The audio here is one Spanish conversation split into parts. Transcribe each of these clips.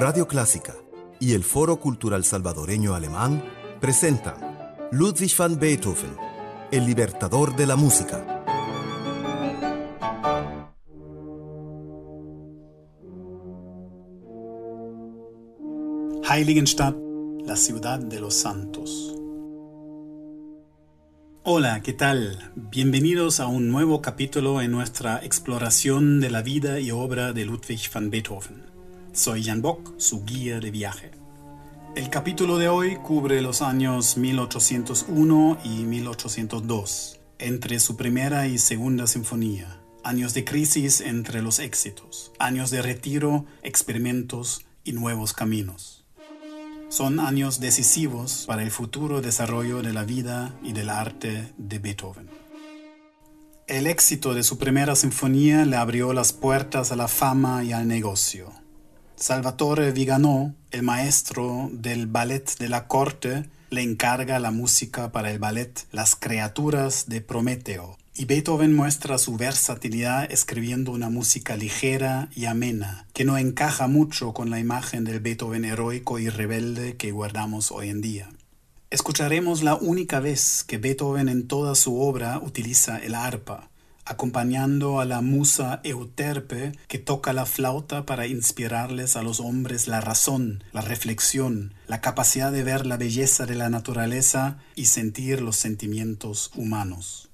Radio Clásica y el Foro Cultural Salvadoreño Alemán presentan Ludwig van Beethoven, el libertador de la música. Heiligenstadt, la ciudad de los santos. Hola, ¿qué tal? Bienvenidos a un nuevo capítulo en nuestra exploración de la vida y obra de Ludwig van Beethoven. Soy Jan Bock, su guía de viaje. El capítulo de hoy cubre los años 1801 y 1802, entre su primera y segunda sinfonía, años de crisis entre los éxitos, años de retiro, experimentos y nuevos caminos. Son años decisivos para el futuro desarrollo de la vida y del arte de Beethoven. El éxito de su primera sinfonía le abrió las puertas a la fama y al negocio. Salvatore Vigano, el maestro del ballet de la corte, le encarga la música para el ballet Las criaturas de Prometeo, y Beethoven muestra su versatilidad escribiendo una música ligera y amena, que no encaja mucho con la imagen del Beethoven heroico y rebelde que guardamos hoy en día. Escucharemos la única vez que Beethoven en toda su obra utiliza el arpa, acompañando a la musa Euterpe que toca la flauta para inspirarles a los hombres la razón, la reflexión, la capacidad de ver la belleza de la naturaleza y sentir los sentimientos humanos.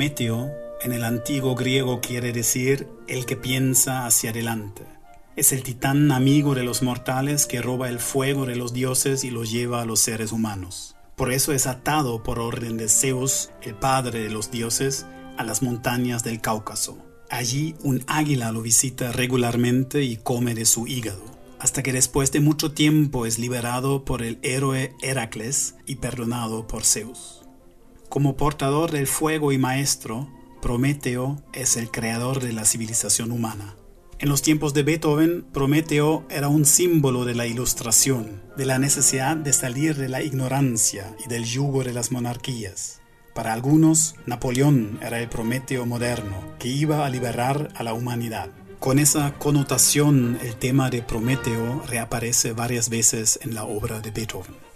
Prometeo en el antiguo griego quiere decir el que piensa hacia adelante. Es el titán amigo de los mortales que roba el fuego de los dioses y lo lleva a los seres humanos. Por eso es atado por orden de Zeus, el padre de los dioses, a las montañas del Cáucaso. Allí un águila lo visita regularmente y come de su hígado, hasta que después de mucho tiempo es liberado por el héroe Heracles y perdonado por Zeus. Como portador del fuego y maestro, Prometeo es el creador de la civilización humana. En los tiempos de Beethoven, Prometeo era un símbolo de la ilustración, de la necesidad de salir de la ignorancia y del yugo de las monarquías. Para algunos, Napoleón era el Prometeo moderno, que iba a liberar a la humanidad. Con esa connotación, el tema de Prometeo reaparece varias veces en la obra de Beethoven.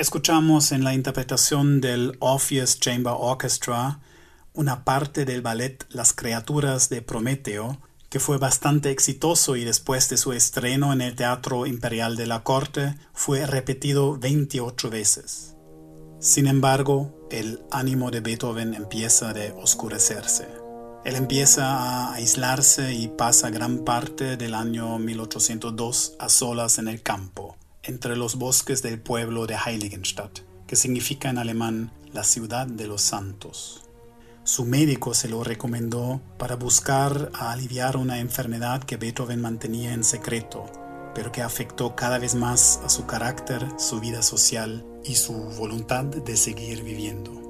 Escuchamos en la interpretación del Orpheus Chamber Orchestra una parte del ballet Las criaturas de Prometeo, que fue bastante exitoso y después de su estreno en el Teatro Imperial de la Corte fue repetido 28 veces. Sin embargo, el ánimo de Beethoven empieza a oscurecerse. Él empieza a aislarse y pasa gran parte del año 1802 a solas en el campo entre los bosques del pueblo de Heiligenstadt, que significa en alemán la ciudad de los santos. Su médico se lo recomendó para buscar aliviar una enfermedad que Beethoven mantenía en secreto, pero que afectó cada vez más a su carácter, su vida social y su voluntad de seguir viviendo.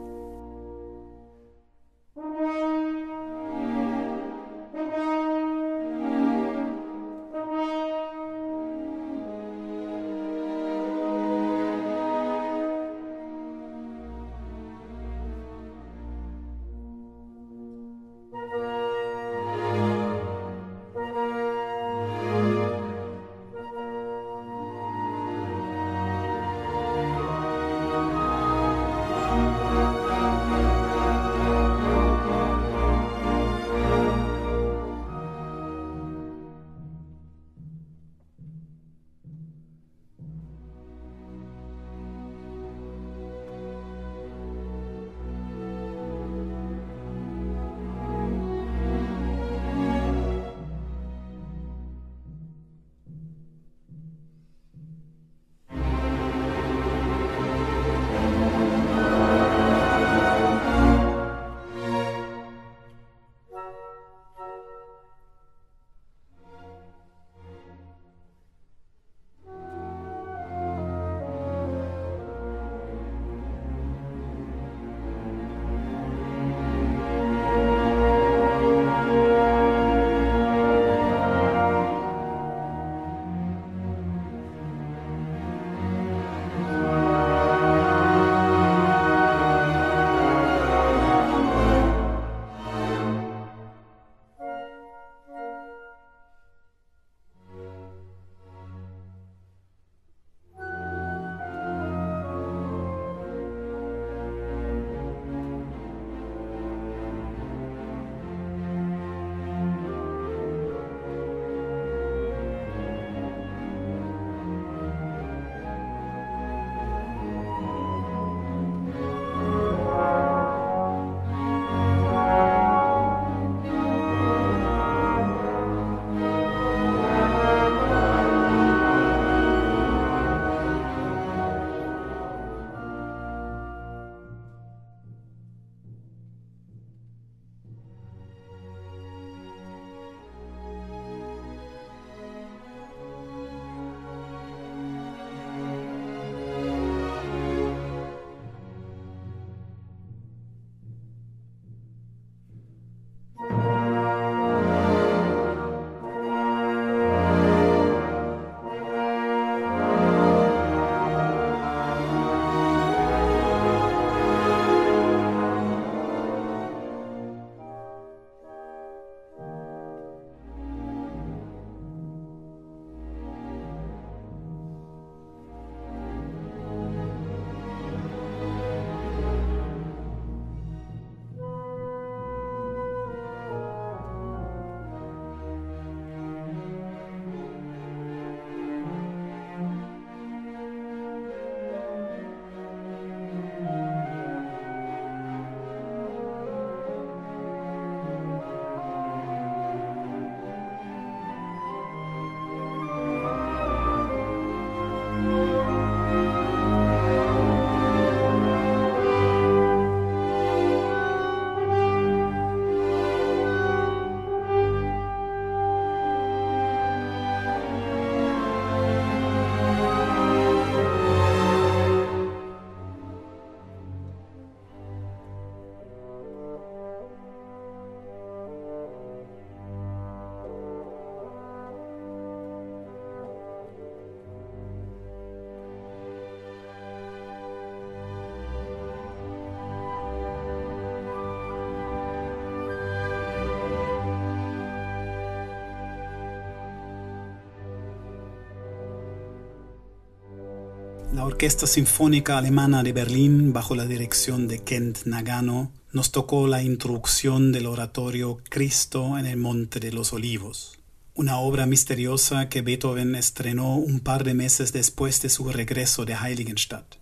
La Orquesta Sinfónica Alemana de Berlín, bajo la dirección de Kent Nagano, nos tocó la introducción del oratorio Cristo en el Monte de los Olivos, una obra misteriosa que Beethoven estrenó un par de meses después de su regreso de Heiligenstadt.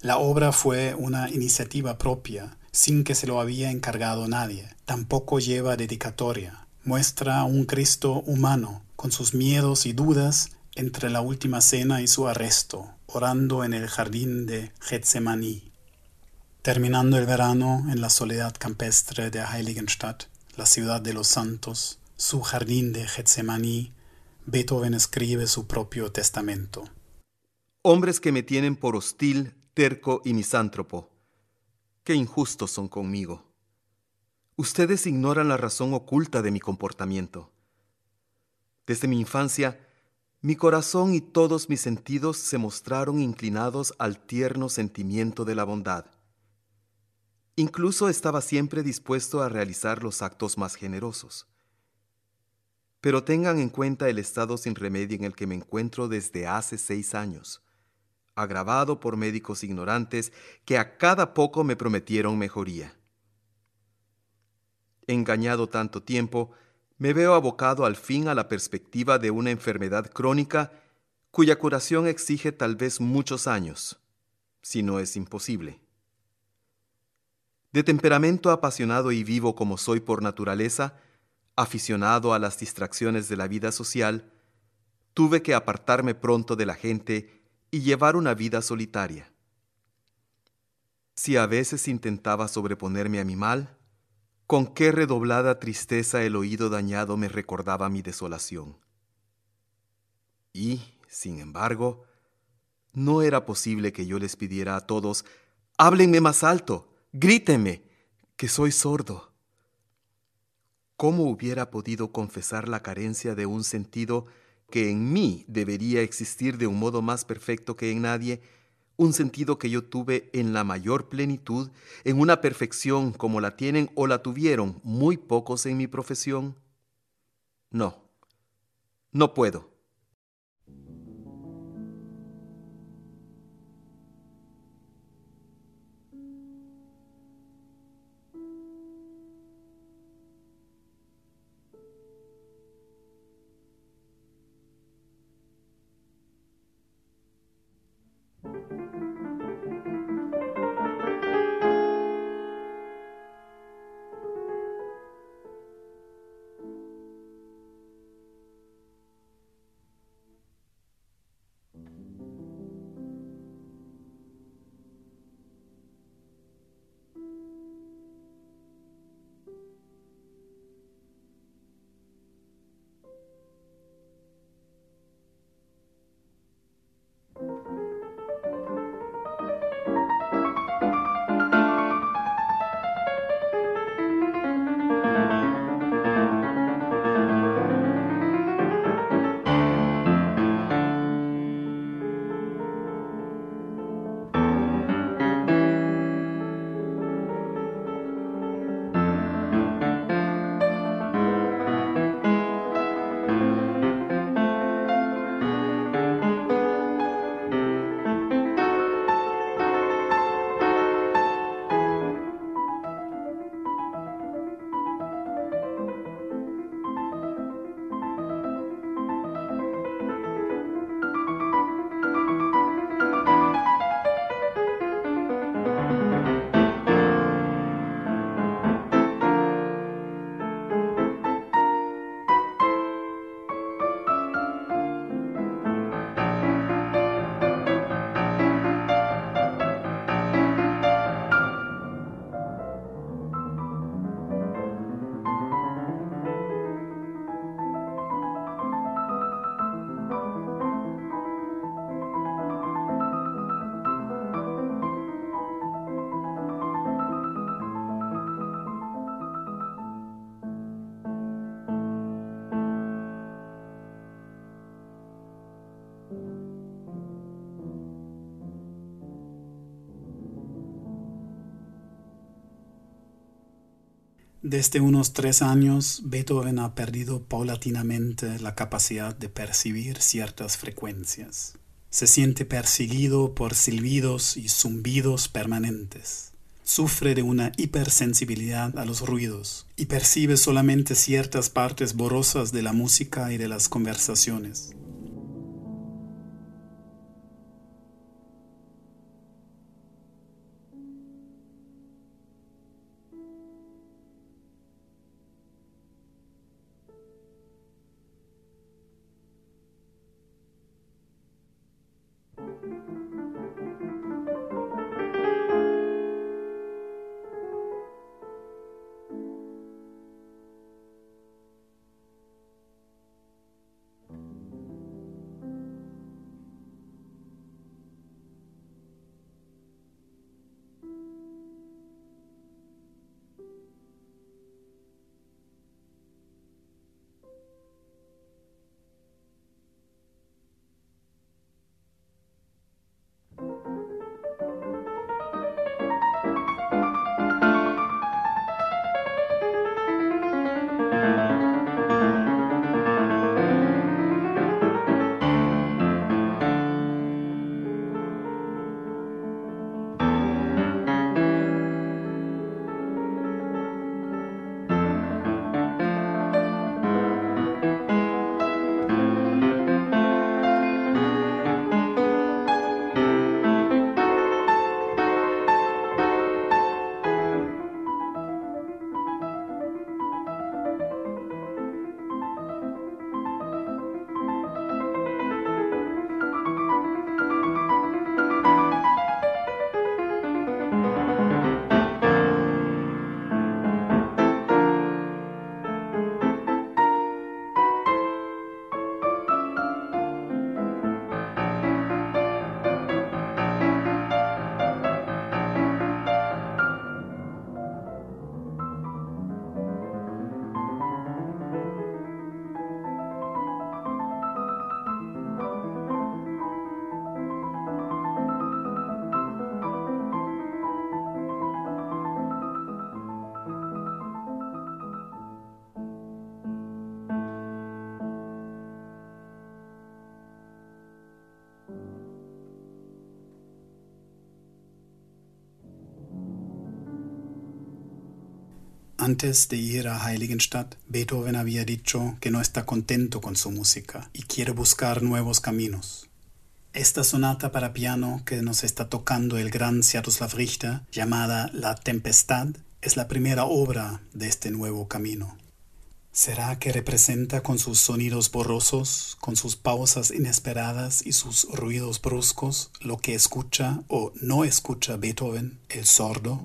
La obra fue una iniciativa propia, sin que se lo había encargado nadie. Tampoco lleva dedicatoria. Muestra un Cristo humano, con sus miedos y dudas entre la última cena y su arresto, orando en el jardín de Getsemaní. Terminando el verano en la soledad campestre de Heiligenstadt, la ciudad de los santos, su jardín de Getsemaní, Beethoven escribe su propio testamento. Hombres que me tienen por hostil, terco y misántropo, qué injustos son conmigo. Ustedes ignoran la razón oculta de mi comportamiento. Desde mi infancia, mi corazón y todos mis sentidos se mostraron inclinados al tierno sentimiento de la bondad. Incluso estaba siempre dispuesto a realizar los actos más generosos. Pero tengan en cuenta el estado sin remedio en el que me encuentro desde hace seis años, agravado por médicos ignorantes que a cada poco me prometieron mejoría. Engañado tanto tiempo, me veo abocado al fin a la perspectiva de una enfermedad crónica cuya curación exige tal vez muchos años, si no es imposible. De temperamento apasionado y vivo como soy por naturaleza, aficionado a las distracciones de la vida social, tuve que apartarme pronto de la gente y llevar una vida solitaria. Si a veces intentaba sobreponerme a mi mal, con qué redoblada tristeza el oído dañado me recordaba mi desolación. Y, sin embargo, no era posible que yo les pidiera a todos, háblenme más alto, Gríteme, que soy sordo. ¿Cómo hubiera podido confesar la carencia de un sentido que en mí debería existir de un modo más perfecto que en nadie, un sentido que yo tuve en la mayor plenitud, en una perfección como la tienen o la tuvieron muy pocos en mi profesión? No, no puedo. Desde unos tres años, Beethoven ha perdido paulatinamente la capacidad de percibir ciertas frecuencias. Se siente perseguido por silbidos y zumbidos permanentes. Sufre de una hipersensibilidad a los ruidos y percibe solamente ciertas partes borrosas de la música y de las conversaciones. Antes de ir a Heiligenstadt, Beethoven había dicho que no está contento con su música y quiere buscar nuevos caminos. Esta sonata para piano que nos está tocando el gran Sviatoslav Richter, llamada La Tempestad, es la primera obra de este nuevo camino. ¿Será que representa con sus sonidos borrosos, con sus pausas inesperadas y sus ruidos bruscos lo que escucha o no escucha Beethoven, el sordo?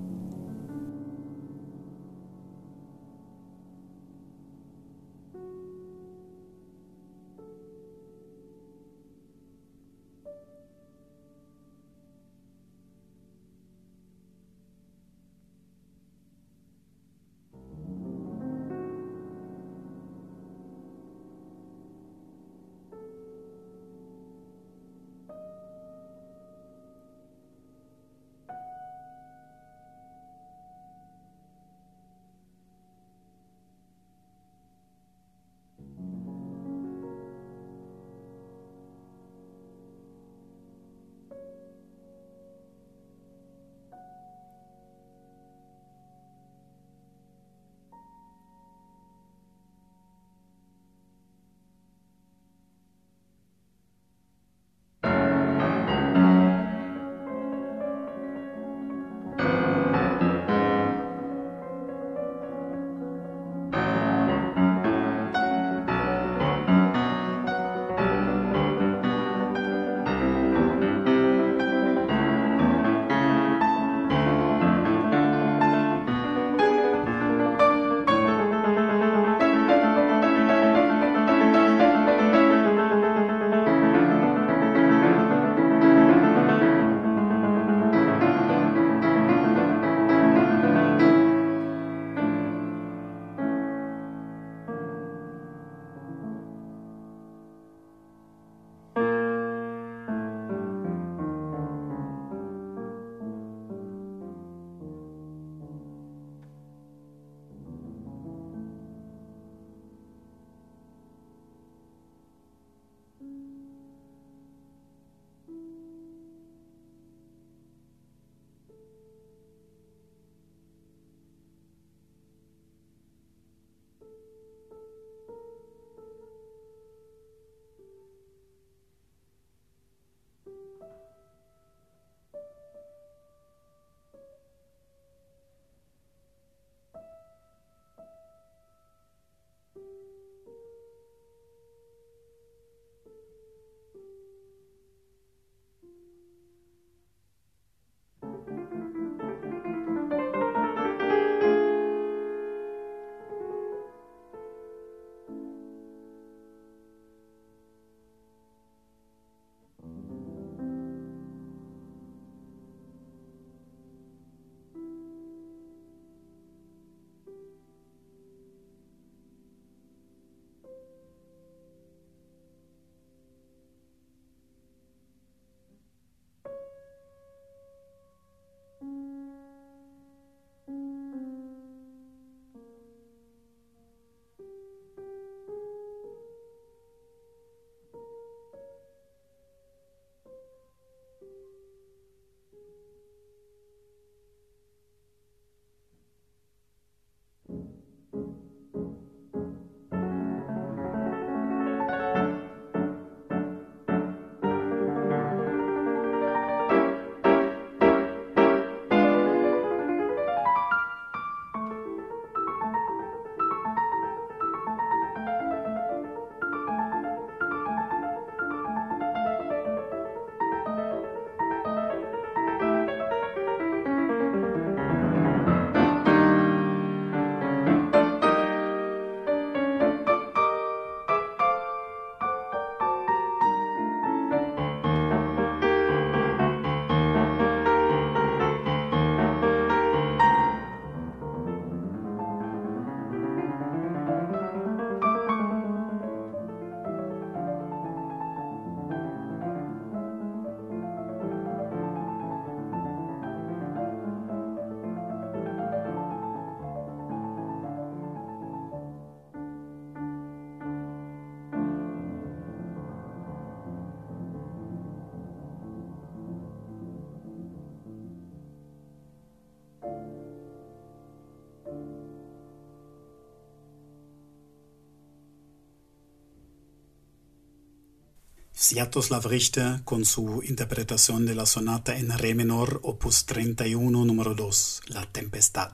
Sviatoslav Richter con su interpretación de la sonata en re menor opus 31 número 2, La Tempestad.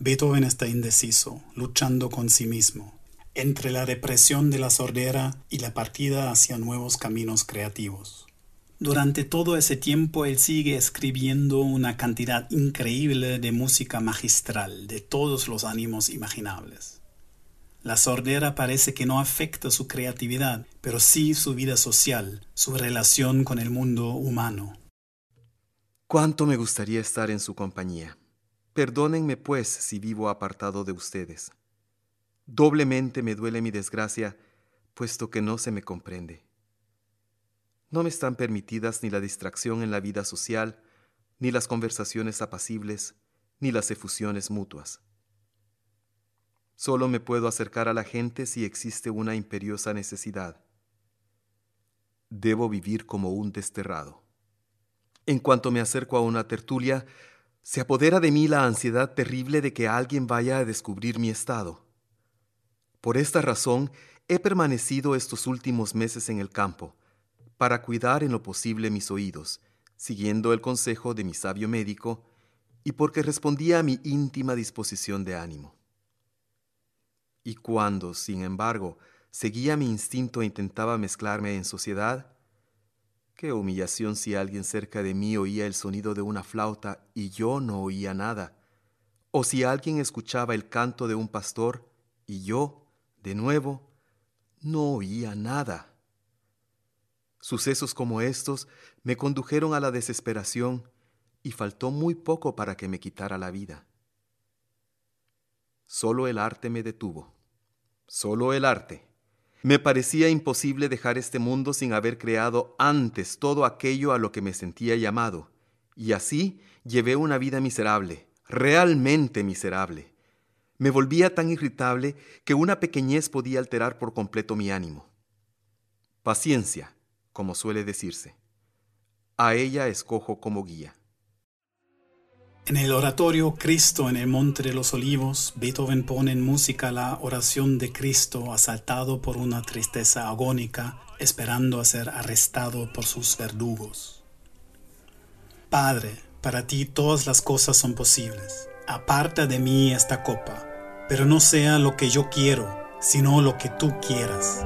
Beethoven está indeciso, luchando con sí mismo, entre la represión de la sordera y la partida hacia nuevos caminos creativos. Durante todo ese tiempo él sigue escribiendo una cantidad increíble de música magistral de todos los ánimos imaginables. La sordera parece que no afecta su creatividad, pero sí su vida social, su relación con el mundo humano. Cuánto me gustaría estar en su compañía. Perdónenme, pues, si vivo apartado de ustedes. Doblemente me duele mi desgracia, puesto que no se me comprende. No me están permitidas ni la distracción en la vida social, ni las conversaciones apacibles, ni las efusiones mutuas. Solo me puedo acercar a la gente si existe una imperiosa necesidad. Debo vivir como un desterrado. En cuanto me acerco a una tertulia, se apodera de mí la ansiedad terrible de que alguien vaya a descubrir mi estado. Por esta razón he permanecido estos últimos meses en el campo, para cuidar en lo posible mis oídos, siguiendo el consejo de mi sabio médico, y porque respondía a mi íntima disposición de ánimo. Y cuando, sin embargo, seguía mi instinto e intentaba mezclarme en sociedad, qué humillación si alguien cerca de mí oía el sonido de una flauta y yo no oía nada, o si alguien escuchaba el canto de un pastor y yo, de nuevo, no oía nada. Sucesos como estos me condujeron a la desesperación y faltó muy poco para que me quitara la vida. Solo el arte me detuvo solo el arte. Me parecía imposible dejar este mundo sin haber creado antes todo aquello a lo que me sentía llamado, y así llevé una vida miserable, realmente miserable. Me volvía tan irritable que una pequeñez podía alterar por completo mi ánimo. Paciencia, como suele decirse. A ella escojo como guía. En el oratorio Cristo en el Monte de los Olivos, Beethoven pone en música la oración de Cristo asaltado por una tristeza agónica, esperando a ser arrestado por sus verdugos. Padre, para ti todas las cosas son posibles. Aparta de mí esta copa, pero no sea lo que yo quiero, sino lo que tú quieras.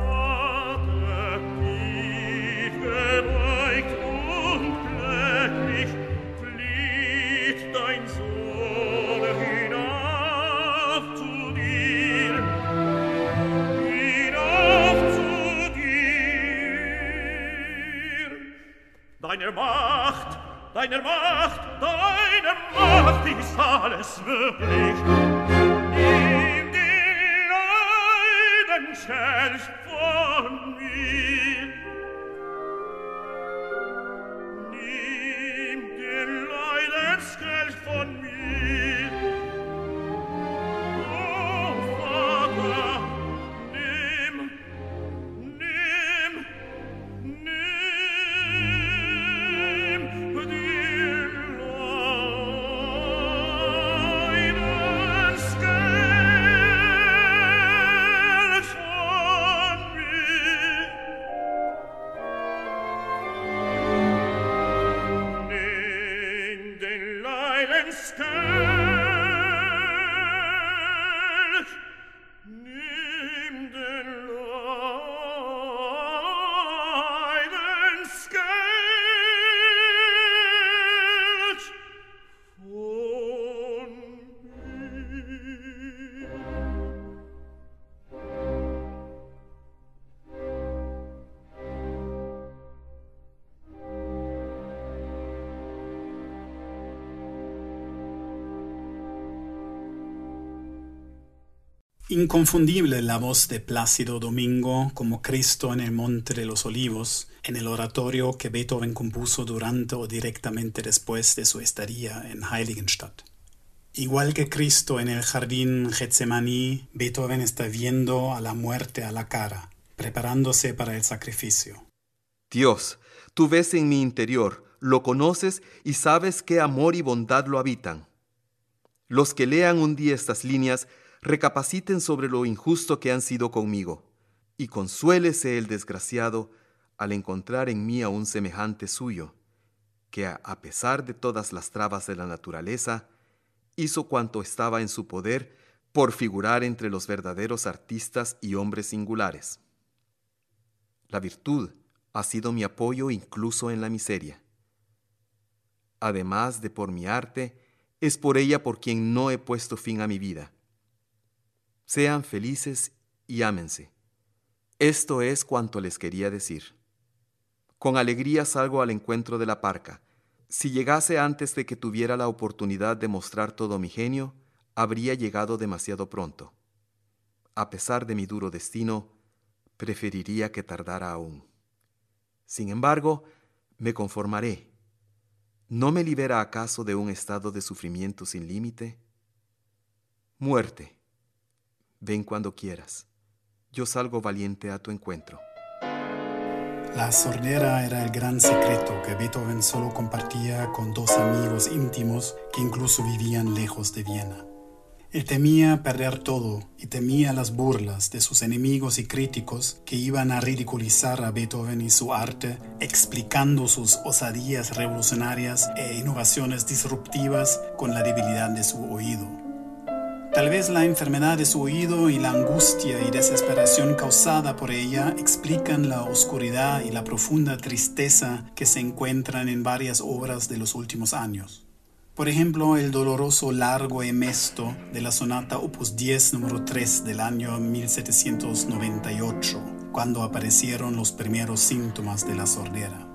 deiner Macht, deiner Macht, deiner Macht ist alles möglich. Nimm die Leidenschaft von mir. Inconfundible la voz de Plácido Domingo como Cristo en el Monte de los Olivos, en el oratorio que Beethoven compuso durante o directamente después de su estadía en Heiligenstadt. Igual que Cristo en el jardín Getsemaní, Beethoven está viendo a la muerte a la cara, preparándose para el sacrificio. Dios, tú ves en mi interior, lo conoces y sabes qué amor y bondad lo habitan. Los que lean un día estas líneas recapaciten sobre lo injusto que han sido conmigo, y consuélese el desgraciado al encontrar en mí a un semejante suyo, que a pesar de todas las trabas de la naturaleza, hizo cuanto estaba en su poder por figurar entre los verdaderos artistas y hombres singulares. La virtud ha sido mi apoyo incluso en la miseria. Además de por mi arte, es por ella por quien no he puesto fin a mi vida. Sean felices y ámense. Esto es cuanto les quería decir. Con alegría salgo al encuentro de la parca. Si llegase antes de que tuviera la oportunidad de mostrar todo mi genio, habría llegado demasiado pronto. A pesar de mi duro destino, preferiría que tardara aún. Sin embargo, me conformaré. ¿No me libera acaso de un estado de sufrimiento sin límite? Muerte, ven cuando quieras. Yo salgo valiente a tu encuentro. La sordera era el gran secreto que Beethoven solo compartía con dos amigos íntimos que incluso vivían lejos de Viena. Él temía perder todo y temía las burlas de sus enemigos y críticos que iban a ridiculizar a Beethoven y su arte, explicando sus osadías revolucionarias e innovaciones disruptivas con la debilidad de su oído. Tal vez la enfermedad de su oído y la angustia y desesperación causada por ella explican la oscuridad y la profunda tristeza que se encuentran en varias obras de los últimos años. Por ejemplo, el doloroso largo emesto de la sonata opus 10 número 3 del año 1798, cuando aparecieron los primeros síntomas de la sordera.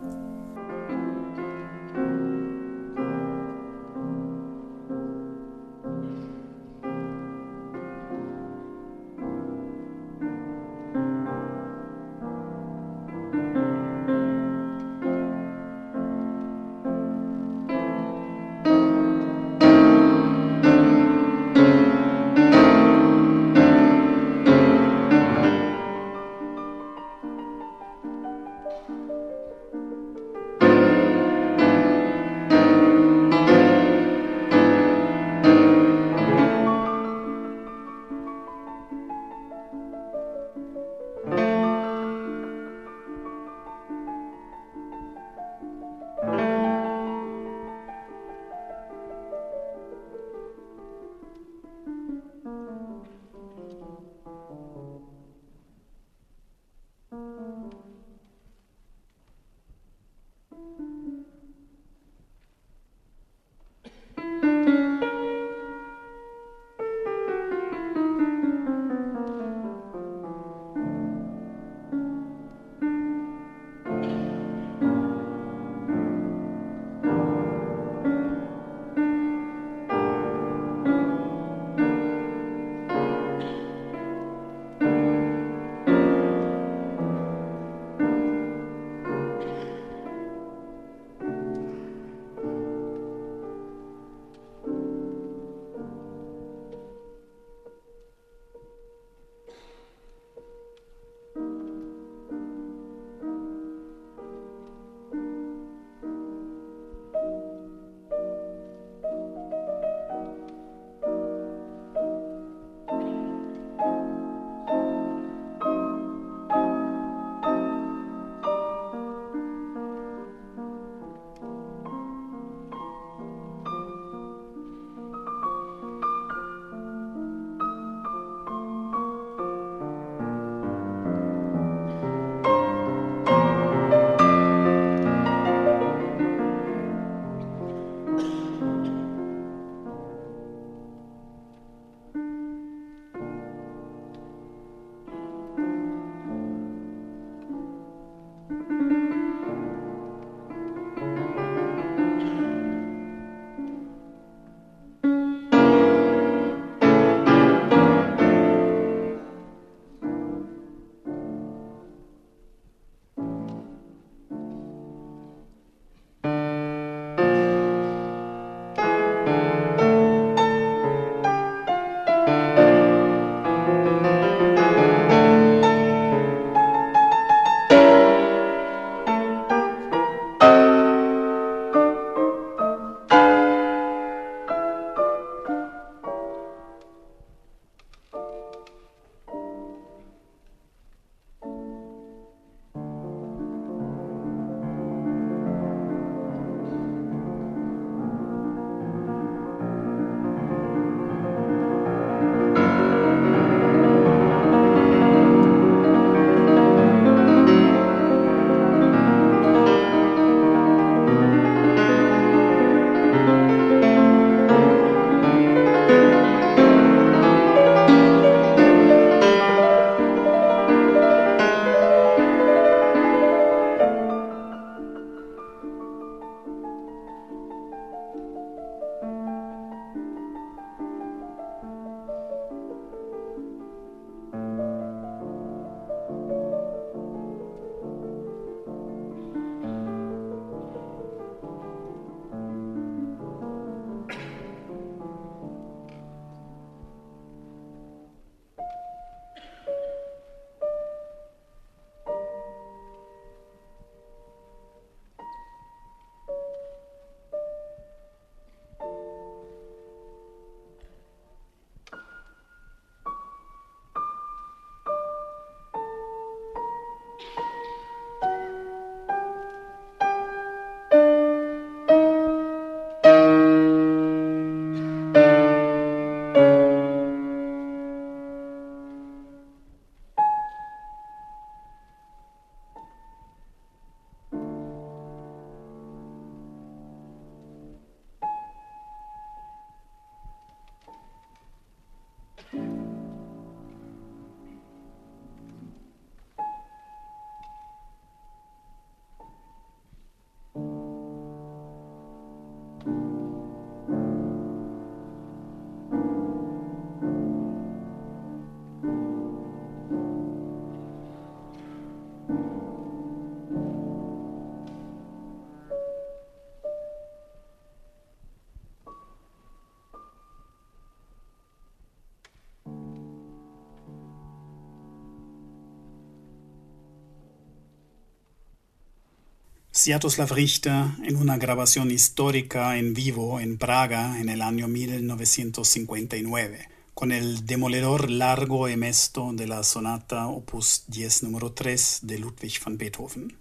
Sviatoslav Richter en una grabación histórica en vivo en Praga en el año 1959, con el demoledor largo emesto de la sonata opus 10 número 3 de Ludwig van Beethoven.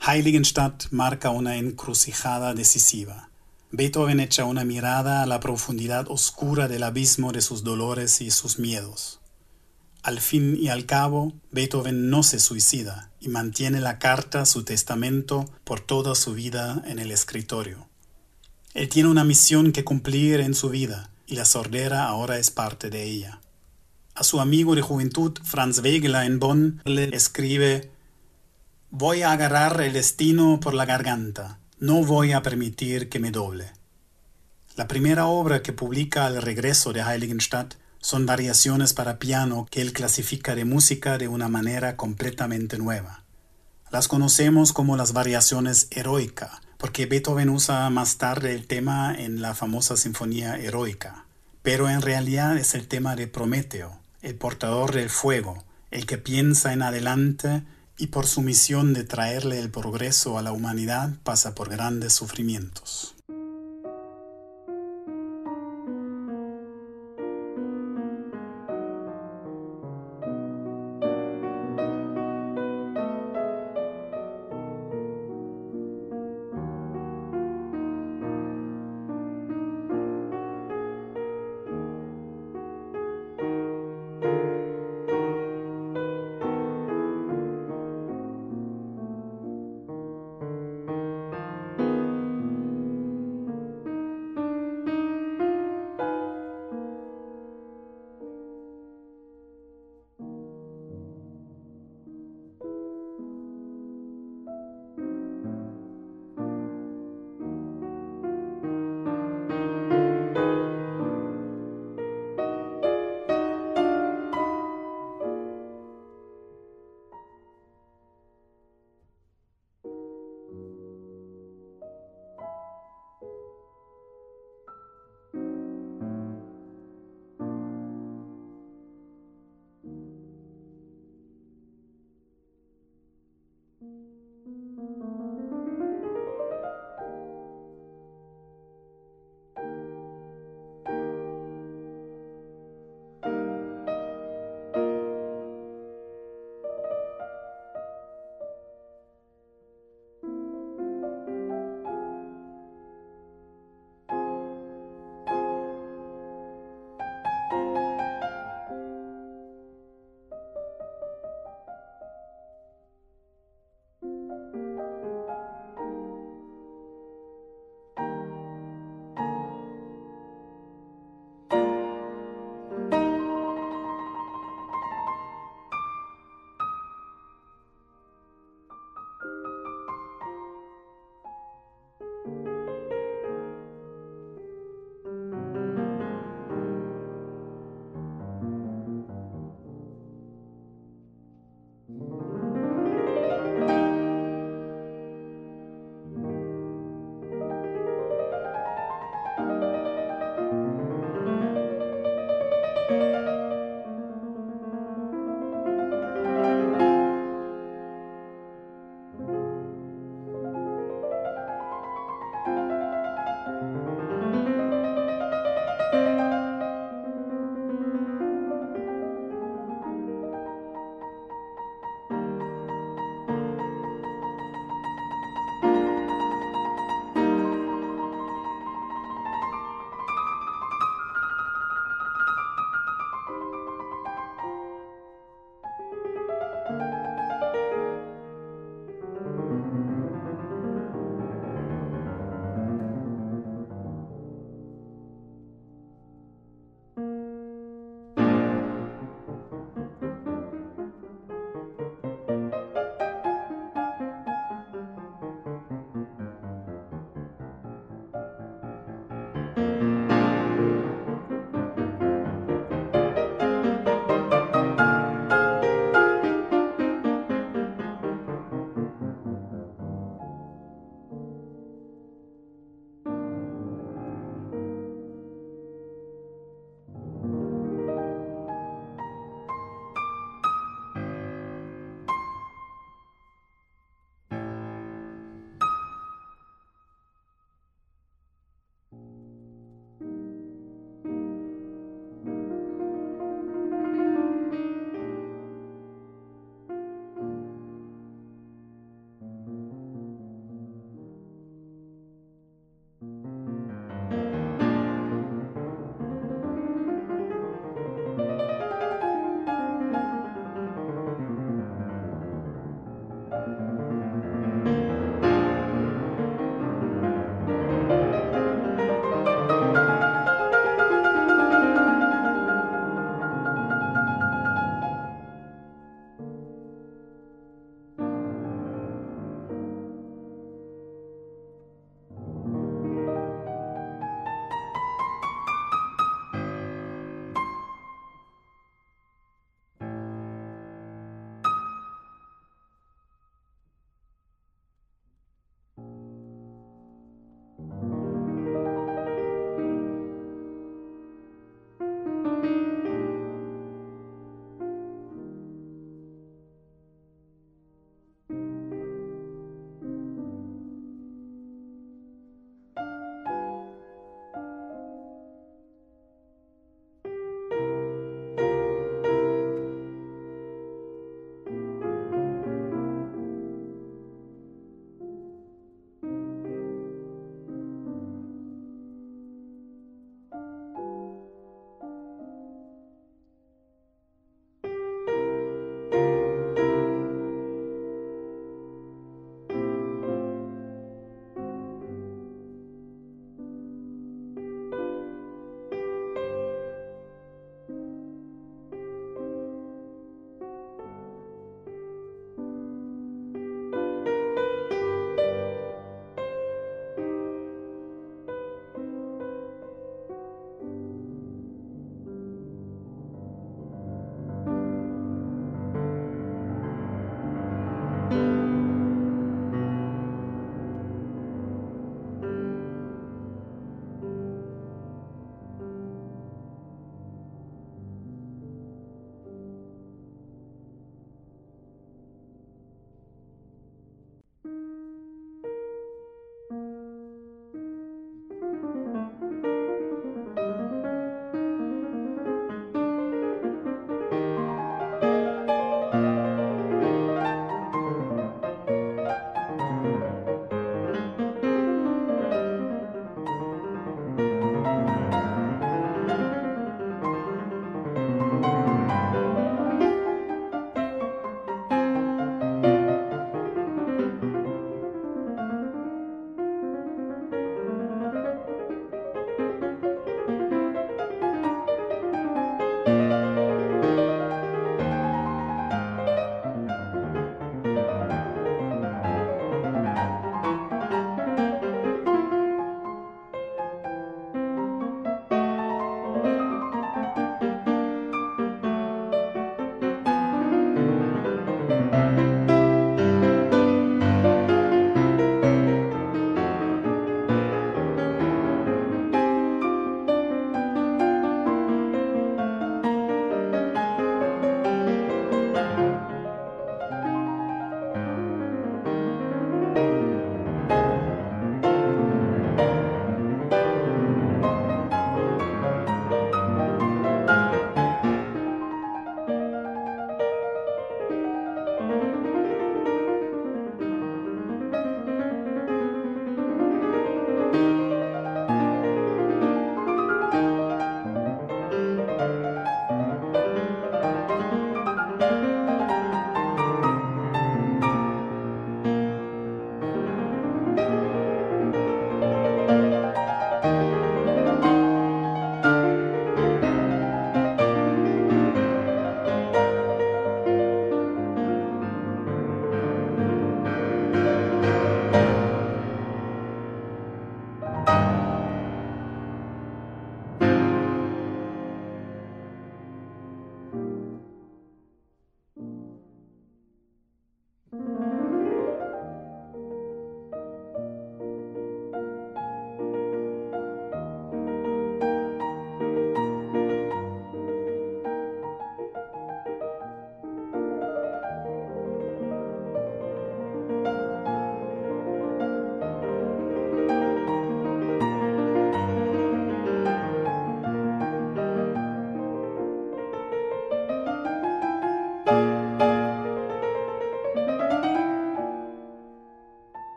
Heiligenstadt marca una encrucijada decisiva. Beethoven echa una mirada a la profundidad oscura del abismo de sus dolores y sus miedos. Al fin y al cabo, Beethoven no se suicida y mantiene la carta, su testamento, por toda su vida en el escritorio. Él tiene una misión que cumplir en su vida y la sordera ahora es parte de ella. A su amigo de juventud, Franz Wegeler en Bonn, le escribe Voy a agarrar el destino por la garganta no voy a permitir que me doble. La primera obra que publica al regreso de Heiligenstadt son variaciones para piano que él clasifica de música de una manera completamente nueva. Las conocemos como las variaciones heroica, porque Beethoven usa más tarde el tema en la famosa Sinfonía Heroica, pero en realidad es el tema de Prometeo, el portador del fuego, el que piensa en adelante y por su misión de traerle el progreso a la humanidad pasa por grandes sufrimientos.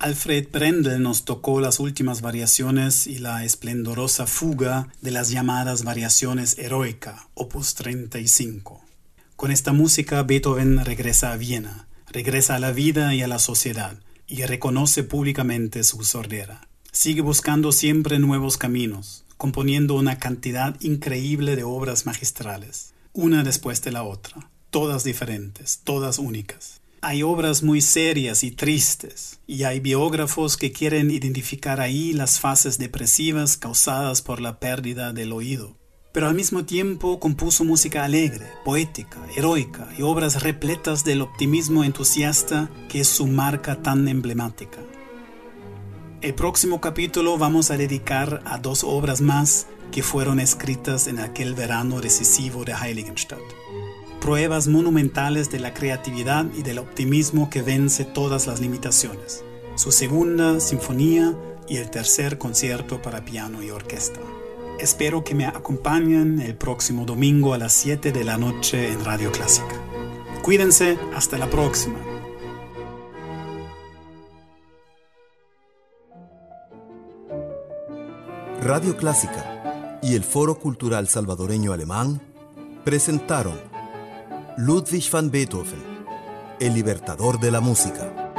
Alfred Brendel nos tocó las últimas variaciones y la esplendorosa fuga de las llamadas variaciones heroica, opus 35. Con esta música Beethoven regresa a Viena, regresa a la vida y a la sociedad, y reconoce públicamente su sordera. Sigue buscando siempre nuevos caminos, componiendo una cantidad increíble de obras magistrales, una después de la otra, todas diferentes, todas únicas. Hay obras muy serias y tristes, y hay biógrafos que quieren identificar ahí las fases depresivas causadas por la pérdida del oído. Pero al mismo tiempo compuso música alegre, poética, heroica y obras repletas del optimismo entusiasta que es su marca tan emblemática. El próximo capítulo vamos a dedicar a dos obras más que fueron escritas en aquel verano decisivo de Heiligenstadt. Pruebas monumentales de la creatividad y del optimismo que vence todas las limitaciones. Su segunda sinfonía y el tercer concierto para piano y orquesta. Espero que me acompañen el próximo domingo a las 7 de la noche en Radio Clásica. Cuídense, hasta la próxima. Radio Clásica y el Foro Cultural Salvadoreño Alemán presentaron Ludwig van Beethoven, el libertador de la música.